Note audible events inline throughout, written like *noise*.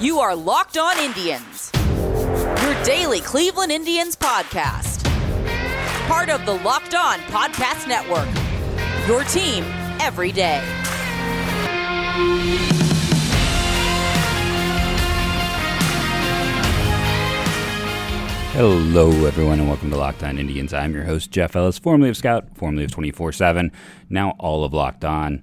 You are Locked On Indians, your daily Cleveland Indians podcast. Part of the Locked On Podcast Network, your team every day. Hello, everyone, and welcome to Locked On Indians. I'm your host, Jeff Ellis, formerly of Scout, formerly of 24 7, now all of Locked On.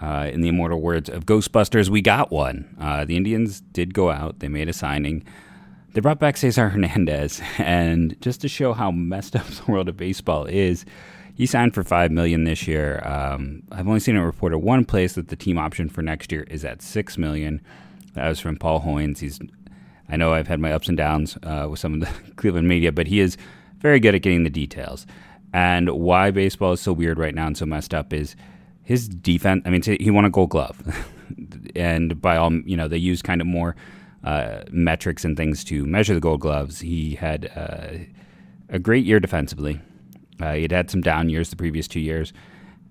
Uh, in the immortal words of Ghostbusters, we got one. Uh, the Indians did go out, they made a signing. They brought back Cesar *laughs* Hernandez, and just to show how messed up *laughs* the world of baseball is, he signed for five million this year. Um, I've only seen it reported one place that the team option for next year is at six million. That was from Paul Hoynes. He's I know I've had my ups and downs uh, with some of the *laughs* Cleveland media, but he is very good at getting the details. And why baseball is so weird right now and so messed up is his defense. I mean, he won a Gold Glove, *laughs* and by all you know, they use kind of more uh, metrics and things to measure the Gold Gloves. He had uh, a great year defensively. Uh, he'd had some down years the previous two years,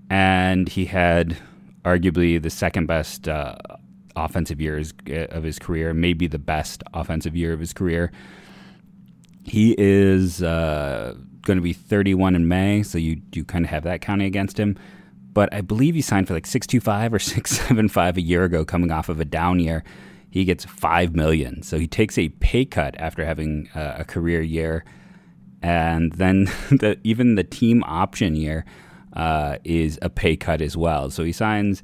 and he had arguably the second best uh, offensive years uh, of his career, maybe the best offensive year of his career. He is uh, going to be 31 in May, so you you kind of have that counting against him. But I believe he signed for like 625 or *laughs* 675 a year ago, coming off of a down year. He gets five million, so he takes a pay cut after having uh, a career year, and then *laughs* the, even the team option year uh, is a pay cut as well. So he signs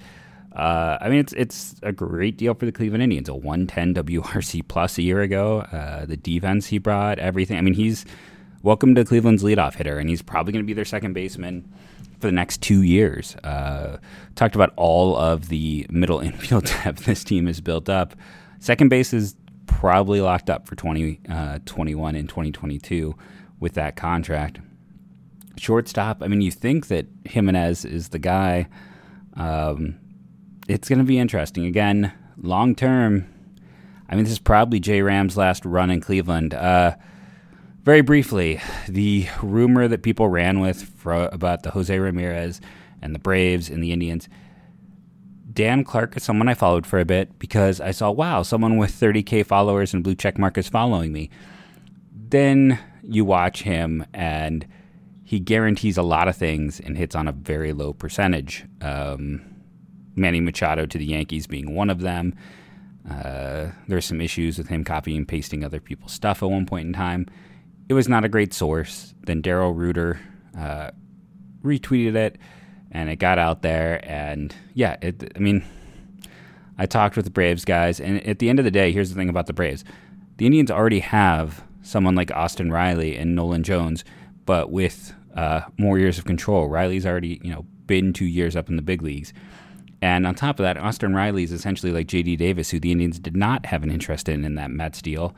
uh, I mean, it's it's a great deal for the Cleveland Indians. A 110 WRC plus a year ago. Uh, the defense he brought, everything. I mean, he's welcome to Cleveland's leadoff hitter, and he's probably going to be their second baseman for the next two years. Uh, talked about all of the middle *laughs* infield depth this team has built up. Second base is probably locked up for 2021 uh, and 2022 with that contract. Shortstop, I mean, you think that Giménez is the guy. Um, it's going to be interesting. Again, long term, I mean, this is probably J Ram's last run in Cleveland. Uh, very briefly, the rumor that people ran with for, about the Jose Ramirez and the Braves and the Indians. Dan Clark is someone I followed for a bit because I saw, wow, someone with 30K followers and blue check mark is following me. Then you watch him and he guarantees a lot of things and hits on a very low percentage. Um, Manny Machado to the Yankees being one of them. Uh, there's some issues with him copying and pasting other people's stuff at one point in time. It was not a great source. Then Daryl Reuter uh, retweeted it, and it got out there. And yeah, it, I mean, I talked with the Braves guys, and at the end of the day, here's the thing about the Braves: the Indians already have someone like Austin Riley and Nolan Jones, but with uh, more years of control. Riley's already, you know, been two years up in the big leagues. And on top of that, Austin Riley is essentially like J.D. Davis, who the Indians did not have an interest in in that Mets deal.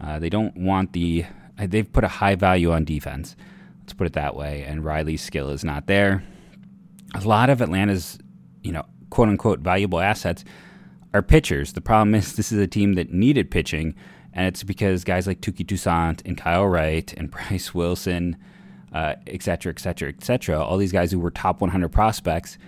Uh, they don't want the. They've put a high value on defense. Let's put it that way. And Riley's skill is not there. A lot of Atlanta's, you know, quote unquote valuable assets are pitchers. The problem is *laughs* this is a team that needed pitching, and it's because guys like Touki Toussaint and Kyle Wright and *laughs* Bryce Wilson, uh, et cetera, et cetera, et cetera, all these guys who were top 100 prospects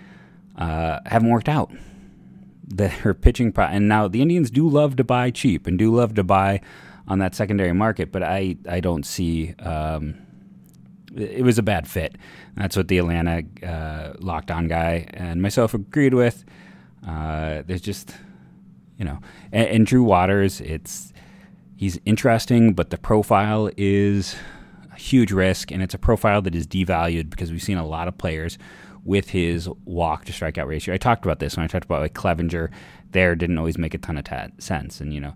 uh, haven't worked out. *laughs* Their pitching, pro- and now the Indians do love to buy cheap and do love to buy on that secondary market, but I, I don't see. Um, it was a bad fit. That's what the Atlanta uh, locked on guy and myself agreed with. Uh, there's just, you know, and, and, Drew Waters, it's he's interesting, but the profile is a huge risk, and it's a profile that is devalued because we've seen a lot of players with his walk to strikeout ratio. I talked about this when I talked about like Clevinger. There didn't always make a ton of ta- sense, and you know,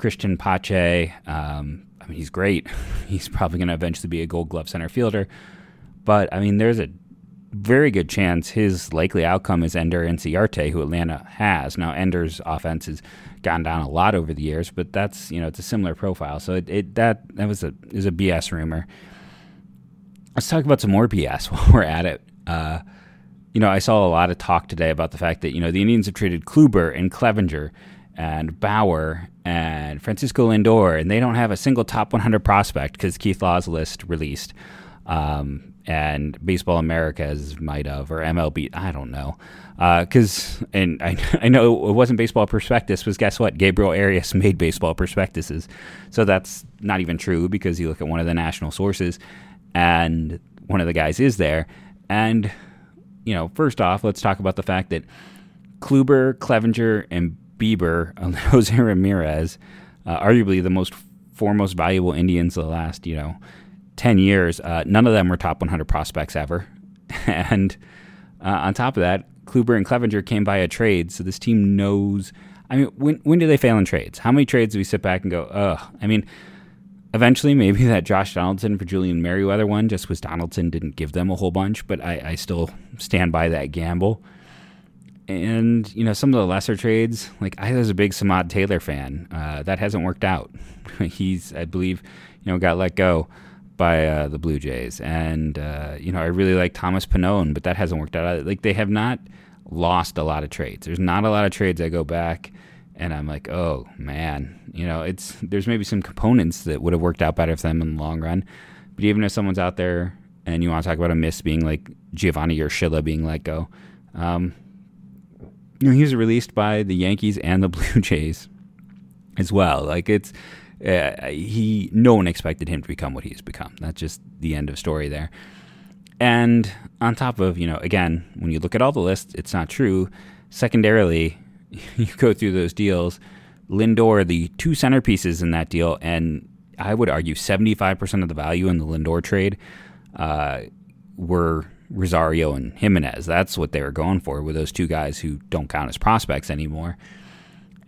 Cristian Pache. Um, I mean, he's great. *laughs* he's probably going to eventually be a Gold Glove center fielder, but I mean, there's a very good chance his likely outcome is Ender Inciarte, who Atlanta has. Now, Ender's offense has gone down a lot over the years, but that's you know it's a similar profile. So it, it that that was a is a BS rumor. Let's talk about some more BS *laughs* while we're at it. Uh, you know, I saw a lot of talk today about the fact that, you know, the Indians have traded Kluber and Clevinger and Bauer and Francisco Lindor, and they don't have a single top 100 prospect because Keith Law's list released. Um, and Baseball Americas might have, or MLB, I don't know. Because, uh, and I, *laughs* I know it wasn't Baseball Prospectus, because guess what? Gabriel Arias made Baseball Prospectuses. So that's not even true because you look at one of the national sources and one of the guys is there. And, you know, first off, let's talk about the fact that Kluber, Clevinger, and Bieber, *laughs* Jose Ramirez, uh, arguably the most foremost valuable Indians of the last, you know, 10 years, uh, none of them were top 100 prospects ever. *laughs* and uh, on top of that, Kluber and Clevinger came by a trade, so this team knows. I mean, when when do they fail in trades? How many trades do we sit back and go, ugh? I mean, eventually maybe that Josh Donaldson for Julian Merryweather one just was Donaldson didn't give them a whole bunch, but I, I still stand by that gamble. And you know some of the lesser trades, like I was a big Samad Taylor fan, uh, that hasn't worked out. *laughs* He's, I believe, you know, got let go by uh, the Blue Jays, and uh, you know I really like Thomas Pannone, but that hasn't worked out. Like they have not lost a lot of trades. There's not a lot of trades I go back and I'm like, oh man, you know, it's there's maybe some components that would have worked out better for them in the long run. But even if someone's out there and you want to talk about a miss being like Giovanni Urshela being let go, um, he was released by the Yankees and the *laughs* Blue Jays as well. Like it's uh, he no one expected him to become what he's become. That's just the end of story there. And on top of you know, again, when you look at all the lists, it's not true. Secondarily, *laughs* you go through those deals. Lindor, the two centerpieces in that deal, and I would argue 75% of the value in the Lindor trade uh, were Rosario and Giménez. That's what they were going for with those two guys who don't count as prospects anymore.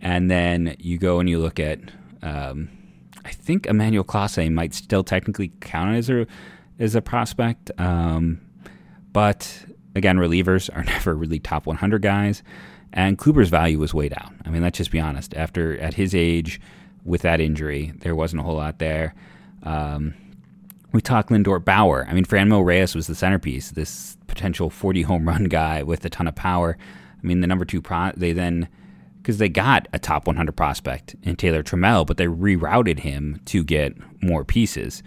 And then you go and you look at um, I think Emmanuel Clase might still technically count as a as a prospect, um, but again, relievers are *laughs* never really top 100 guys, and Kluber's value was way down. I mean, let's just be honest. After at his age, with that injury, there wasn't a whole lot there. Um, we talk Lindor Bauer. I mean, Franmil Reyes was the centerpiece, this potential 40 home run guy with a ton of power. I mean, the number two pro, they then because they got a top 100 prospect in Taylor Trammell, but they rerouted him to get more pieces,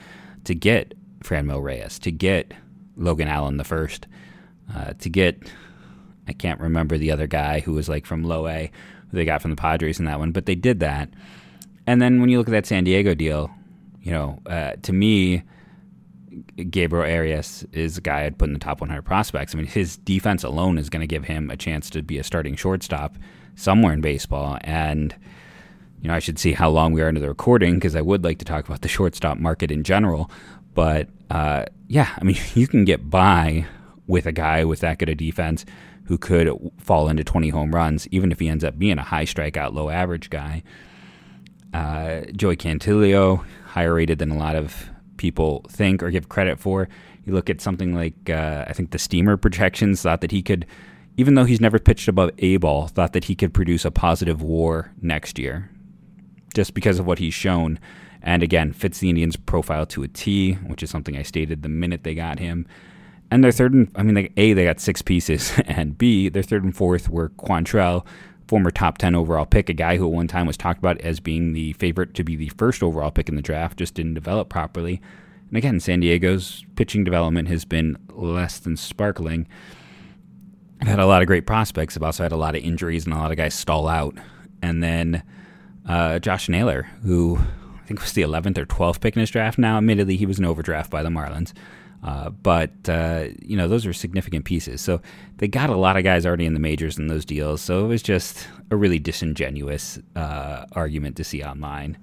to get Franmil Reyes, to get Logan Allen the first, uh, to get I can't remember the other guy who was like from Low A, they got from the Padres in that one, but they did that. And then when you look at that San Diego deal, you know, uh, to me, Gabriel Arias is a guy I'd put in the top 100 prospects. I mean, his defense alone is going to give him a chance to be a starting shortstop somewhere in baseball. And, you know, I should see how long we are into the recording because I would like to talk about the shortstop market in general. But uh, yeah, I mean, *laughs* you can get by with a guy with that good a defense who could fall into 20 home runs, even if he ends up being a high strikeout, low average guy. Uh, Joey Cantillo, higher rated than a lot of people think or give credit for. You look at something like, uh, I think the Steamer projections thought that he could even though he's never pitched above A ball, thought that he could produce a positive war next year just because of what he's shown. And again, fits the Indians' profile to a T, which is something I stated the minute they got him. And their third and I mean, like, A, they got six pieces, *laughs* and B, their third and fourth were Quantrill, former top 10 overall pick, a guy who at one time was talked about as being the favorite to be the first overall pick in the draft, just didn't develop properly. And again, San Diego's pitching development has been less than sparkling had a lot of great prospects. I've also had a lot of injuries and a lot of guys stall out. And then uh, Josh Naylor, who I think was the 11th or 12th pick in his draft. Now, admittedly, he was an overdraft by the Marlins. Uh, but, uh, you know, those are significant pieces. So they got a lot of guys already in the majors in those deals. So it was just a really disingenuous uh, argument to see online.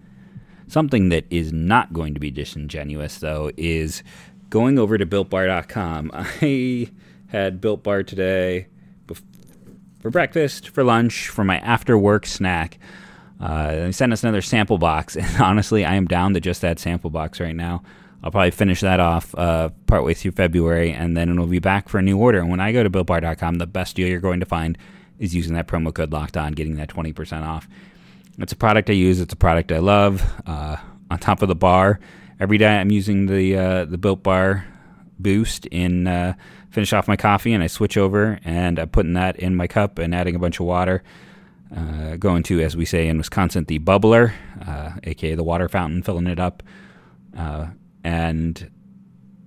Something that is not going to be disingenuous, though, is going over to BuiltBar.com. *laughs* I had Built Bar today for breakfast, for lunch, for my after work snack. Uh, they sent us another sample box, *laughs* and honestly, I am down to just that sample box right now. I'll probably finish that off uh, partway through February, and then it'll be back for a new order. And when I go to BuiltBar.com, the best deal you're going to find is using that promo code Locked On, getting that 20% off. It's a product I use. It's a product I love. Uh, on top of the bar, every day I'm using the uh, the Built Bar Boost in uh, finish off my coffee and I switch over and I'm putting that in my cup and adding a bunch of water. Uh, going to, as we say in Wisconsin, the bubbler, uh, aka the water fountain, filling it up. And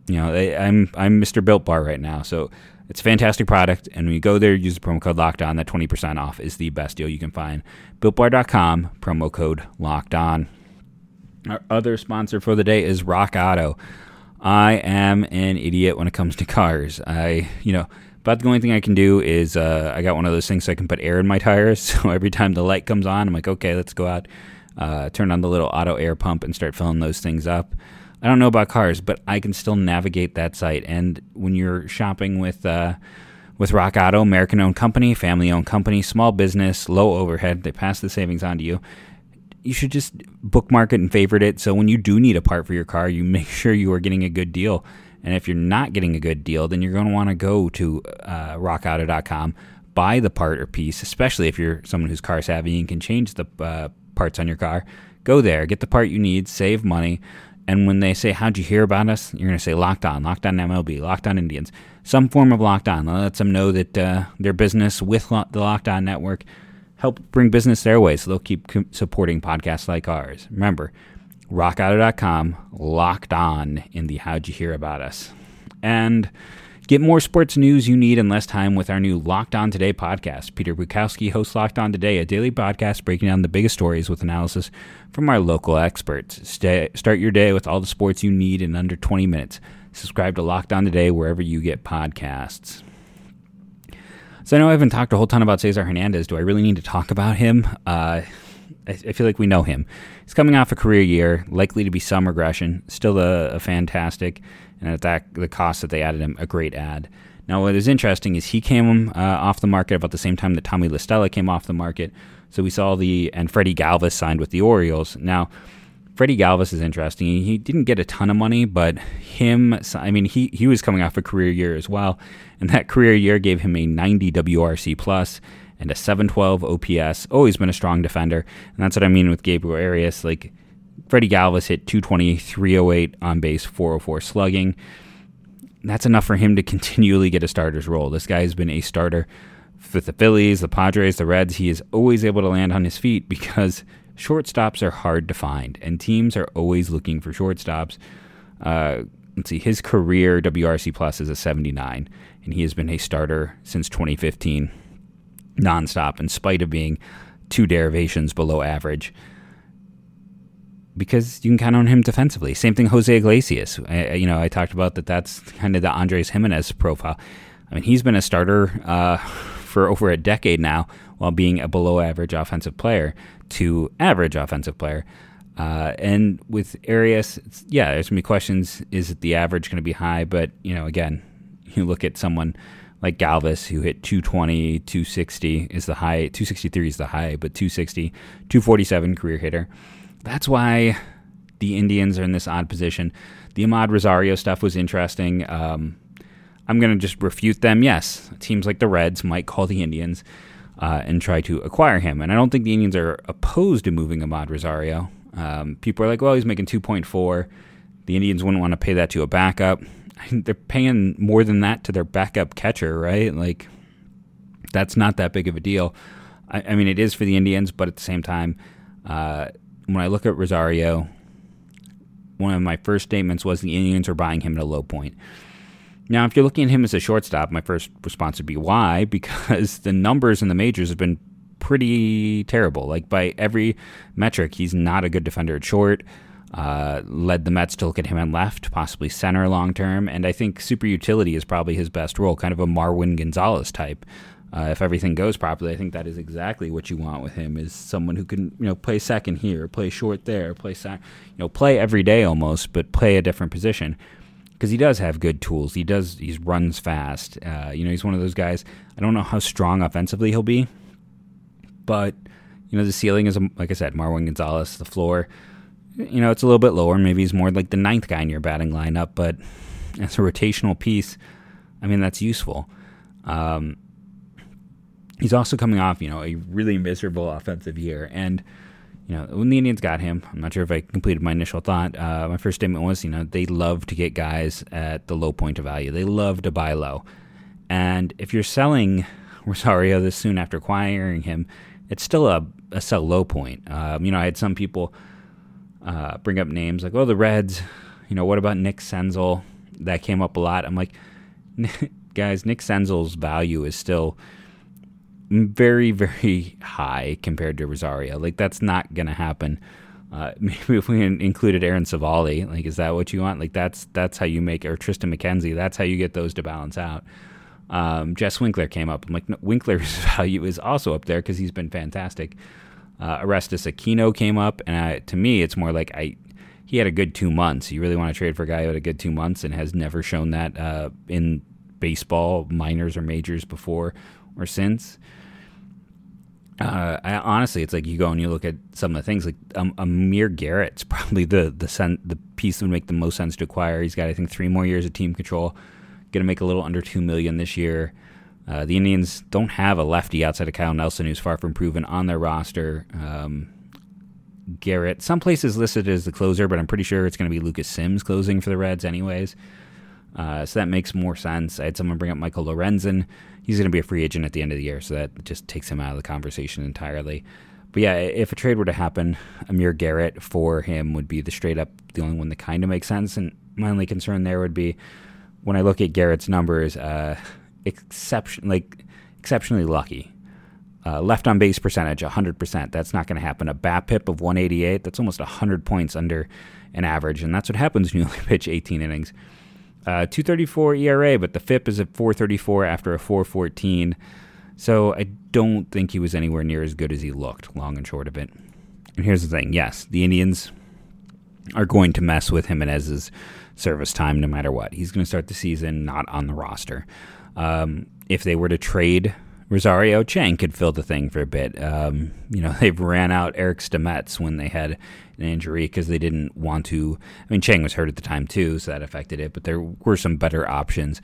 You know, they, I'm I'm Mr. Built Bar right now, so it's a fantastic product. And when you go there, use the promo code Locked On. That twenty percent off is the best deal you can find. BuiltBar.com promo code Locked On. Our other sponsor for the day is Rock Auto. I am an idiot when it comes to cars. I, you know, about the only thing I can do is uh, I got one of those things so I can put air in my tires. *laughs* So every time the light comes on, I'm like, okay, let's go out, uh, turn on the little auto air pump and start filling those things up. I don't know about cars, but I can still navigate that site. And when you're shopping with uh, with Rock Auto, American owned company, family owned company, small business, low overhead, they pass the savings on to you you should just bookmark it and favorite it. So when you do need a part for your car, you *laughs* make sure you are getting a good deal. And if you're not getting a good deal, then you're going to want to go to uh, rockauto.com, buy the part or piece, especially if you're someone who's car savvy and can change the uh, parts on your car. Go there, get the part you need, save money. And when they say, How'd you hear about us? You're going to say, Locked On, Locked On MLB, Locked On Indians, some form of Locked On. That lets them know that uh, their business with lo- the Locked On network help bring business their way so they'll keep supporting podcasts like ours. Remember, rockauto.com, locked on in the How'd You Hear About Us. And get more sports news you need in less time with our new Locked On Today podcast. Peter Bukowski hosts Locked On Today, a daily podcast breaking down the biggest stories with analysis from our local experts. Stay, start your day with all the sports you need in under 20 minutes. Subscribe to Locked On Today wherever you get podcasts. So I know I haven't talked a whole ton about Cesar Hernandez. Do I really need to talk about him? Uh, I, I, feel like we know him. He's coming off a career year, likely to be some regression. Still a, a fantastic, and at that the cost that they added him, a great ad. Now, what is interesting is he came uh, off the market about the same time that Tommy La Stella came off the market. So we saw the and Freddie Galvis signed with the Orioles. Now, Freddie Galvis is interesting. He didn't get a ton of money, but him, I mean, he, he was coming off a career year as well. And that career year gave him a 90 WRC plus and a 712 OPS. Always been a strong defender. And that's what I mean with Gabriel Arias. Like, Freddie Galvis hit 220, 308 on base, 404 slugging. That's enough for him to *laughs* continually get a starter's role. This guy has been a starter with the Phillies, the Padres, the Reds. He is always able to land on his feet *laughs* because shortstops are hard to find, and teams are always looking for shortstops. Uh, let's see, his career WRC plus is a 79, and he has been a starter since 2015, nonstop, in spite of being two derivations below average. Because you can count on him defensively. Same thing, Jose Iglesias. I, you know, I talked about that. That's kind of the Andres Giménez profile. I mean, he's been a starter uh, *laughs* for over a decade now, while being a below average offensive player to average offensive player. Uh, and with Arias, yeah, there's gonna be questions. Is the average going to be high? But you know, again, you look at someone like Galvis who hit 220, 260 is the high, 263 is the high, but 260, 247 career hitter. That's why the Indians are in this odd position. The Amed Rosario stuff was interesting. Um, I'm going to just refute them. Yes, teams like the Reds might call the Indians uh, and try to acquire him. And I don't think the Indians are opposed to moving Amed Rosario. Um, people are like, well, he's making 2.4. The Indians wouldn't want to pay that to a backup. *laughs* They're paying more than that to their backup catcher, right? Like, that's not that big of a deal. I, I mean, it is for the Indians, but at the same time, uh, when I look at Rosario, one of my first statements was the Indians are buying him at a low point. Now, if you're looking at him as a shortstop, my first response would be why? *laughs* Because the numbers in the majors have been pretty terrible. Like by every metric, he's not a good defender at short. Uh, led the Mets to look at him at left, possibly center long term, and I think super utility is probably his best role, kind of a Marwin Gonzalez type. Uh, if everything goes properly, I think that is exactly what you want with him: is someone who can, you know, play second here, play short there, play, you know, play every day almost, but play a different position because he does have good tools. He does. He runs fast. Uh, you know, he's one of those guys. I don't know how strong offensively he'll be, but you know, the ceiling is like I said, Marwin Gonzalez. The floor, you know, it's a little bit lower. Maybe he's more like the ninth guy in your batting lineup, but as a rotational piece, I mean, that's useful. Um, he's also coming off, you know, a really miserable offensive year, and you know, when the Indians got him, I'm not sure if I completed my initial thought. Uh, my first statement was, you know, they love to get guys at the low point of value. They love to buy low. And if you're selling *laughs* Rosario this soon after acquiring him, it's still a, a sell low point. Um, you know, I had some people uh, bring up names like, oh, the Reds, you know, what about Nick Senzel? that came up a lot. I'm like, *laughs* guys, Nick Senzel's value is still very, very *laughs* high compared to Rosario. Like that's not going to happen. Uh, *laughs* maybe if we included Aaron Civale, like, is that what you want? Like, that's that's how you make, or Triston McKenzie, that's how you get those to balance out. Um, Jess Winkler came up. I'm like, no, Winkler's *laughs* value is also up there because he's been fantastic. Uh, Aristides Aquino came up, and I, to me, it's more like I he had a good two months. You really want to trade for a guy who had a good two months and has never shown that uh, in baseball, minors or majors before or since. Uh, I, honestly, it's like you go and you look at some of the things. Like um, Amir Garrett's *laughs* probably the the sen- the piece that would make the most sense to acquire. He's got I think three more years of team control. Going to make a little under two million this year. Uh, the Indians don't have a lefty outside of Kyle Nelson, who's far from proven on their roster. Um, Garrett, some places listed as the closer, but I'm pretty sure it's going to be Lucas Sims closing for the Reds, anyways. Uh, so that makes more sense. I had someone bring up Michael Lorenzen. He's going to be a free agent at the end of the year, so that just takes him out of the conversation entirely. But yeah, if a trade were to happen, Amir Garrett for him would be the straight up the only one that kind of makes sense. And my only concern there would be when I look at Garrett's numbers, uh, exception like exceptionally lucky. Uh, left on base percentage, 100%. That's not going to happen. A BABIP of 188, that's almost 100 points under an average. And that's what happens when you only *laughs* pitch 18 innings. Uh, 234 ERA, but the FIP is at 434 after a 414. So I don't think he was anywhere near as good as he looked, long and short of it. And here's the thing yes, the Indians are going to mess with Giménez's service time no matter what. He's going to start the season not on the roster. Um, if they were to trade Rosario, Chang could fill the thing for a bit. Um, you know, *laughs* they've ran out Eric Stamets when they had an injury because they didn't want to. I mean, Chang was hurt at the time too, so that affected it. But there were some better options.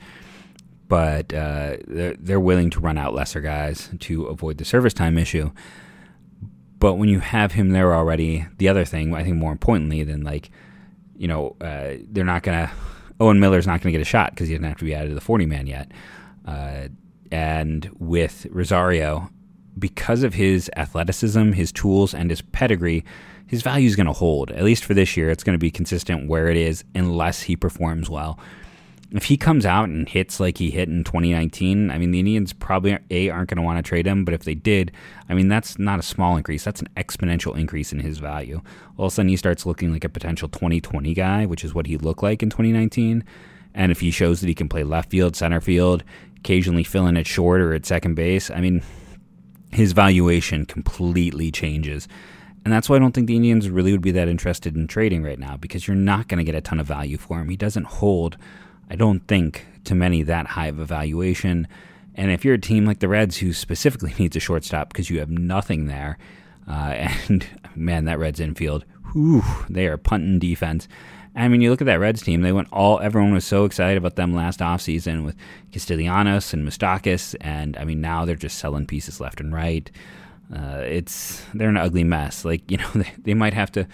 But uh, they're, they're willing to run out lesser guys to avoid the service time issue. But when you have him there already, the other thing I think more importantly than like, you know, uh, they're not gonna. Owen Miller's not to get a shot because he doesn't have to be added to the 40 man yet. Uh, and with Rosario, because of his athleticism, his tools, and his pedigree, his value is going to hold. At least for this year, it's going to be consistent where it is unless he performs well. If he comes out and hits like he hit in 2019, I mean, the Indians probably A, aren't going to want to trade him, but if they did, I mean, that's not a small increase. That's an exponential increase in his value. All of a sudden, he starts looking like a potential 2020 guy, which is what he looked like in 2019. And if he shows that he can play left field, center field, occasionally filling it short or at second base, I mean, his valuation completely changes. And that's why I don't think the Indians really would be that interested in trading right now because you're not going to get a ton of value for him. He doesn't hold, I don't think, to many that high of a valuation. And if you're a team like the Reds who specifically *laughs* needs a shortstop because you have nothing there, uh, *laughs* and man, that Reds infield, whew, they are punting defense. I mean, you look at that Reds team, they went all, everyone was so excited about them last offseason with Castellanos and Moustakas. And I mean, now they're just selling pieces left and right. Uh, it's, they're an ugly mess. Like, *laughs* you know, they, they might have to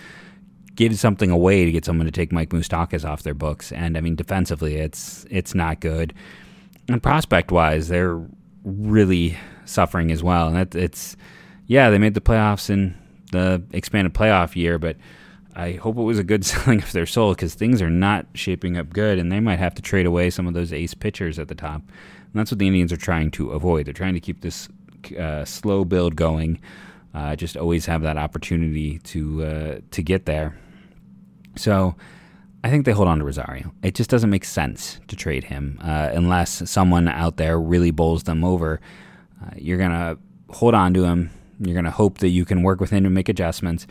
give something away to get someone to take Mike Moustakas off their books. And I mean, defensively, it's, it's not good. And prospect wise, they're really suffering as well. And it, it's, yeah, they made the playoffs in the expanded playoff year, but I hope it was a good *laughs* selling of their soul because things are not shaping up good, and they might have to trade away some of those ace pitchers at the top. And that's what the Indians are trying to avoid. They're trying to keep this uh, slow build going. Uh, just always have that opportunity to uh, to get there. So I think they hold on to Rosario. It just doesn't make sense to trade him uh, unless someone out there really bowls them over. Uh, you're gonna hold on to him. You're gonna hope that you can work with him to make adjustments.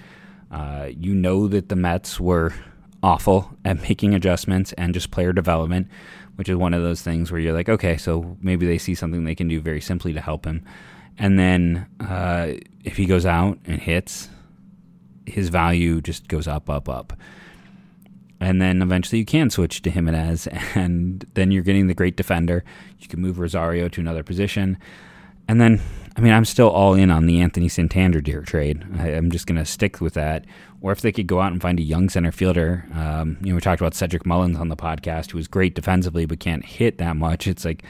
Uh, you know that the Mets were awful at making adjustments and just player development, which is one of those things where you're like, okay, so maybe they see something they can do very simply to help him. And then uh, if he goes out and hits, his value just goes up, up, up. And then eventually you can switch to Giménez, *laughs* and then you're getting the great defender. You can move Rosario to another position. And then I mean, I'm still all in on the Anthony Santander trade. I, am just going to stick with that. Or if they could go out and find a young center fielder, um, you know, we talked about Cedric Mullins on the podcast, who was great defensively but can't hit that much. It's like,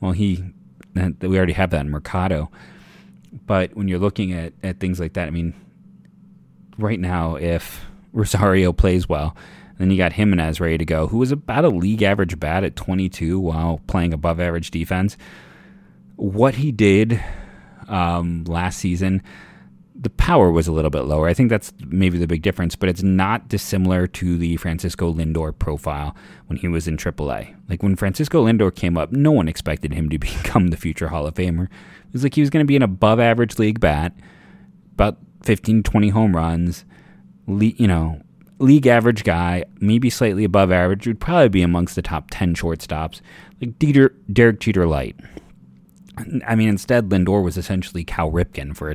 well, he we already have that in Mercado. But when you're looking at, at things like that, I mean, right now, if Rosario plays well, then you got Giménez ready to go, who was about a league average bat at 22 while playing above average defense. What he did um, last season, the power was a little bit lower. I think that's maybe the big difference, but it's not dissimilar to the Francisco Lindor profile when he was in AAA. Like when Francisco Lindor came up, no one expected him to *laughs* become the future Hall of Famer. It was like he was going to be an above average league bat, about 15, 20 home runs, you know, league average guy, maybe slightly above average, would probably be amongst the top 10 shortstops, like Dieter, Derek Jeter Light. I mean, instead, Lindor was essentially Cal Ripken for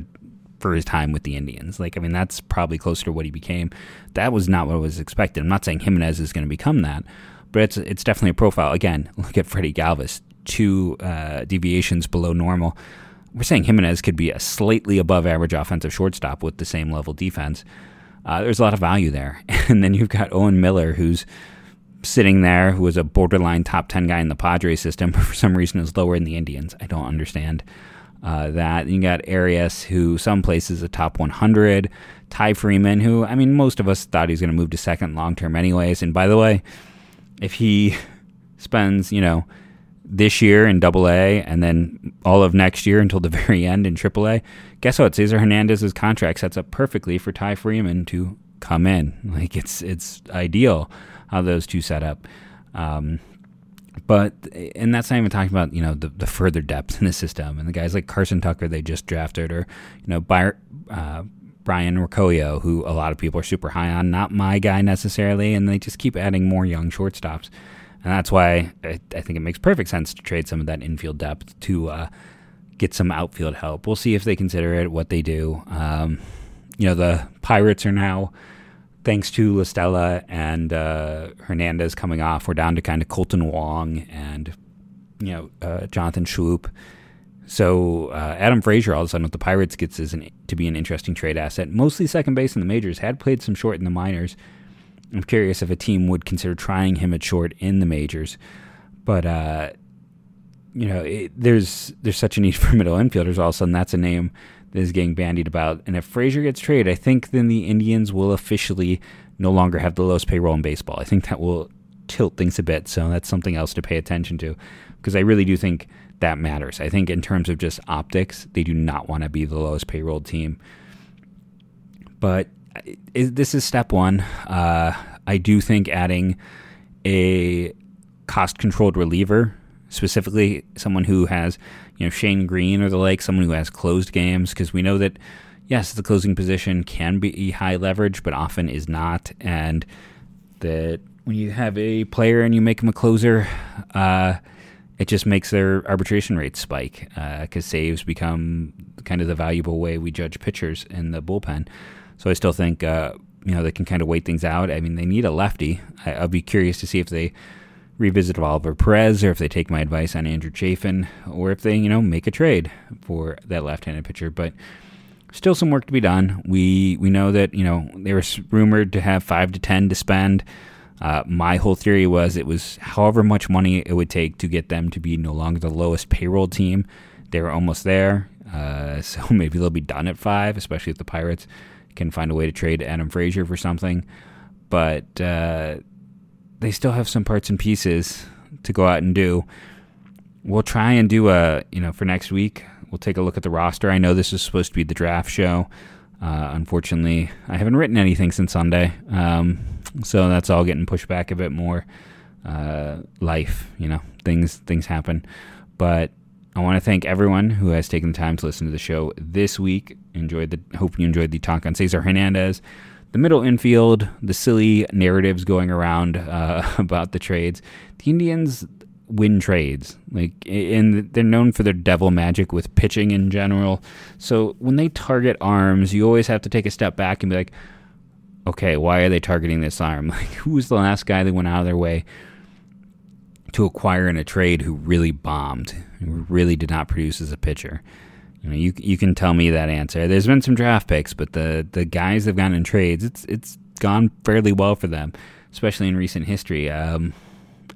for his time with the Indians. Like, I mean, that's probably closer to what he became. That was not what was expected. I'm not saying Giménez is going to become that, but it's it's definitely a profile. Again, *laughs* look at Freddie Galvis, two uh, deviations below normal. We're saying Giménez could be a slightly above average offensive shortstop with the same level defense. Uh, there's a lot of value there. *laughs* And then you've got Owen Miller, who's sitting there, who was a borderline top 10 guy in the Padres system, but for some reason is lower in the Indians. I don't understand uh, that. You got Arias, who some places a top 100. Ty Freeman, who, I mean, most of us thought he's going to move to second long term, anyways. And by the way, if he *laughs* spends, you know, this year in Double A and then all of next year until the *laughs* very end in Triple A, guess what? Cesar Hernandez's contract sets up perfectly for Ty Freeman to come in. Like it's it's ideal how those two set up. Um, but and that's not even talking about you know the, the further depth *laughs* in the system and the guys like Carson Tucker they just drafted or you know uh, Brayan Rocchio who a lot of people are super high on. Not my guy necessarily, and they just keep adding more young shortstops. And that's why I, I, think it makes perfect sense to trade some of that infield depth to uh, get some outfield help. We'll see if they consider it, what they do. Um, you know, the Pirates are now, thanks to La Stella and uh, Hernandez coming off, we're down to kind of Kolten Wong and, you know, uh, Jonathan Schoop. So uh, Adam Frazier, all of a sudden with the Pirates, gets an, to be an interesting trade asset. Mostly second base in the majors, had played some short in the minors. I'm curious if a team would consider trying him at short in the majors. But uh, you know, it, there's there's such a need *laughs* for middle infielders. All of a sudden, that's a name is getting bandied about. And if Frazier gets traded, I think then the Indians will officially no longer have the lowest payroll in baseball. I think that will tilt things a bit. So that's something else to pay attention to, because I really do think that matters. I think in terms of just optics, they do not want to be the lowest payroll team. But this is step one. Uh, I do think adding a cost controlled reliever, specifically someone who has, you know, Shane Greene or the like, someone who has closed games, because we know that, yes, the closing position can be high leverage, but often is not. And that when you have a player and you make him a closer, uh, it just makes their arbitration rates spike because uh, saves become kind of the valuable way we judge pitchers in the bullpen. So I still think uh, you know they can kind of wait things out. I mean, they need a lefty. I, will be curious to see if they revisit Oliver Perez or if they take my advice on Andrew Chafin or if they you know make a trade for that left-handed pitcher. But still some work to be done. We we know that you know they were rumored to have five to ten to spend. Uh, my whole theory was it was however much money it would take to get them to be no longer the lowest payroll team. They were almost there, uh, *laughs* so maybe they'll be done at five, especially if the Pirates can find a way to trade Adam Frazier for something. But uh, they still have some parts and pieces to go out and do. We'll try and do a, you know, for next week, we'll take a look at the roster. I know this is supposed to be the draft show. Uh, unfortunately, I haven't written anything since Sunday. Um, so that's all getting pushed back a bit more. Uh, life, you know, things things happen. But I want to thank everyone who has taken the time to listen to the show this week. Enjoyed the hope you enjoyed the talk on Cesar Hernandez, the middle infield, the silly narratives going around uh, *laughs* about the trades. The Indians win trades, like, and they're known for their devil magic with pitching in general. So when they target arms, you always have to take a step back and be like, okay, why are they targeting this arm? *laughs* Like, who was the last guy that went out of their way to acquire in a trade who really bombed, who really did not produce as a pitcher? You you you can tell me that answer. There's been some draft picks, but the the guys have gone in trades. It's it's gone fairly well for them, especially in recent history. Um,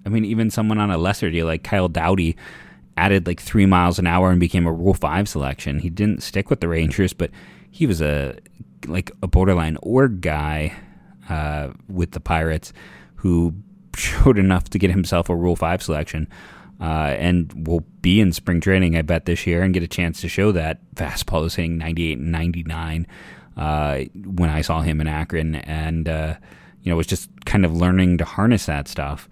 I mean, even someone on a lesser deal like Kyle Dowdy added like three miles an hour and became a Rule Five selection. He didn't stick with the Rangers, but he was a like a borderline org guy uh, with the Pirates, who *laughs* showed enough to get himself a Rule 5 selection. Uh, and will be in spring training, I bet, this year and get a chance to show that fastball is hitting 98 and 99 uh, when I saw him in Akron. And, uh, you know, was just kind of learning to harness that stuff.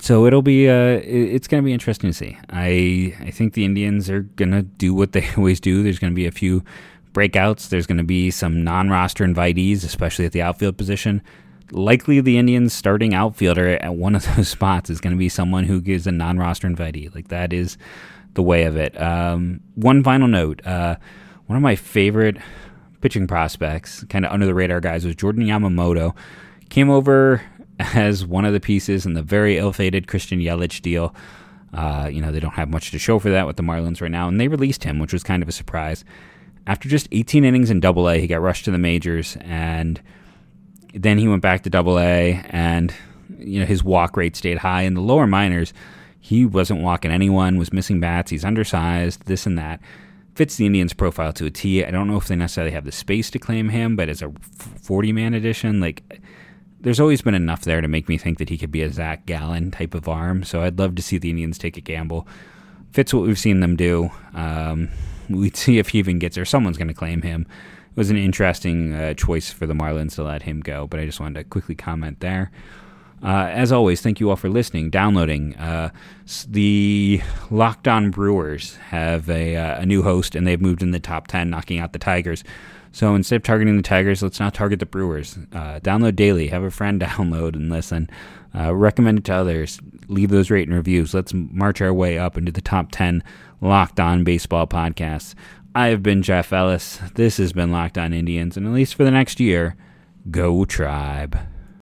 So it'll be uh, it's going to be interesting to see. I I think the Indians are going to do what they *laughs* always do. There's going to be a few breakouts. There's going to be some non-roster invitees, especially at the outfield position. Likely, the Indians' starting outfielder at one of *laughs* those spots is going to be someone who gives a non-roster invitee. Like that is the way of it. Um, one final note: uh, one of my favorite pitching prospects, kind of under the radar guys, was Jordan Yamamoto. Came over *laughs* as one of the pieces in the very ill-fated Christian Yelich deal. Uh, you know, they don't have much to show for that with the Marlins right now, and they released him, which was kind of a surprise. After just 18 innings in Double A, he got rushed to the majors, and then he went back to Double A, and you know his walk rate stayed high. In the lower minors, he wasn't walking anyone, was missing bats, he's undersized, this and that. Fits the Indians' profile to a T. I don't know if they necessarily have the space to claim him, but as a 40 man addition, like there's always been enough there to make me think that he could be a Zach Gallen type of arm. So I'd love to see the Indians take a gamble. Fits what we've seen them do. Um, we'd see if he even gets there. Someone's going to claim him. Was an interesting uh, choice for the Marlins to let him go, but I just wanted to quickly comment there. Uh, as always, thank you all for listening, downloading. Uh, the Locked On Brewers have a, uh, a new host, and they've moved in the top 10, knocking out the Tigers. So instead of targeting the Tigers, let's now target the Brewers. Uh, download daily. Have a friend *laughs* download and listen. Uh, recommend it to others. Leave those rate and reviews. Let's march our way up into the top 10 Locked On Baseball podcasts. I have been Jeff Ellis. This has been Locked On Indians. And at least for the next year, go Tribe.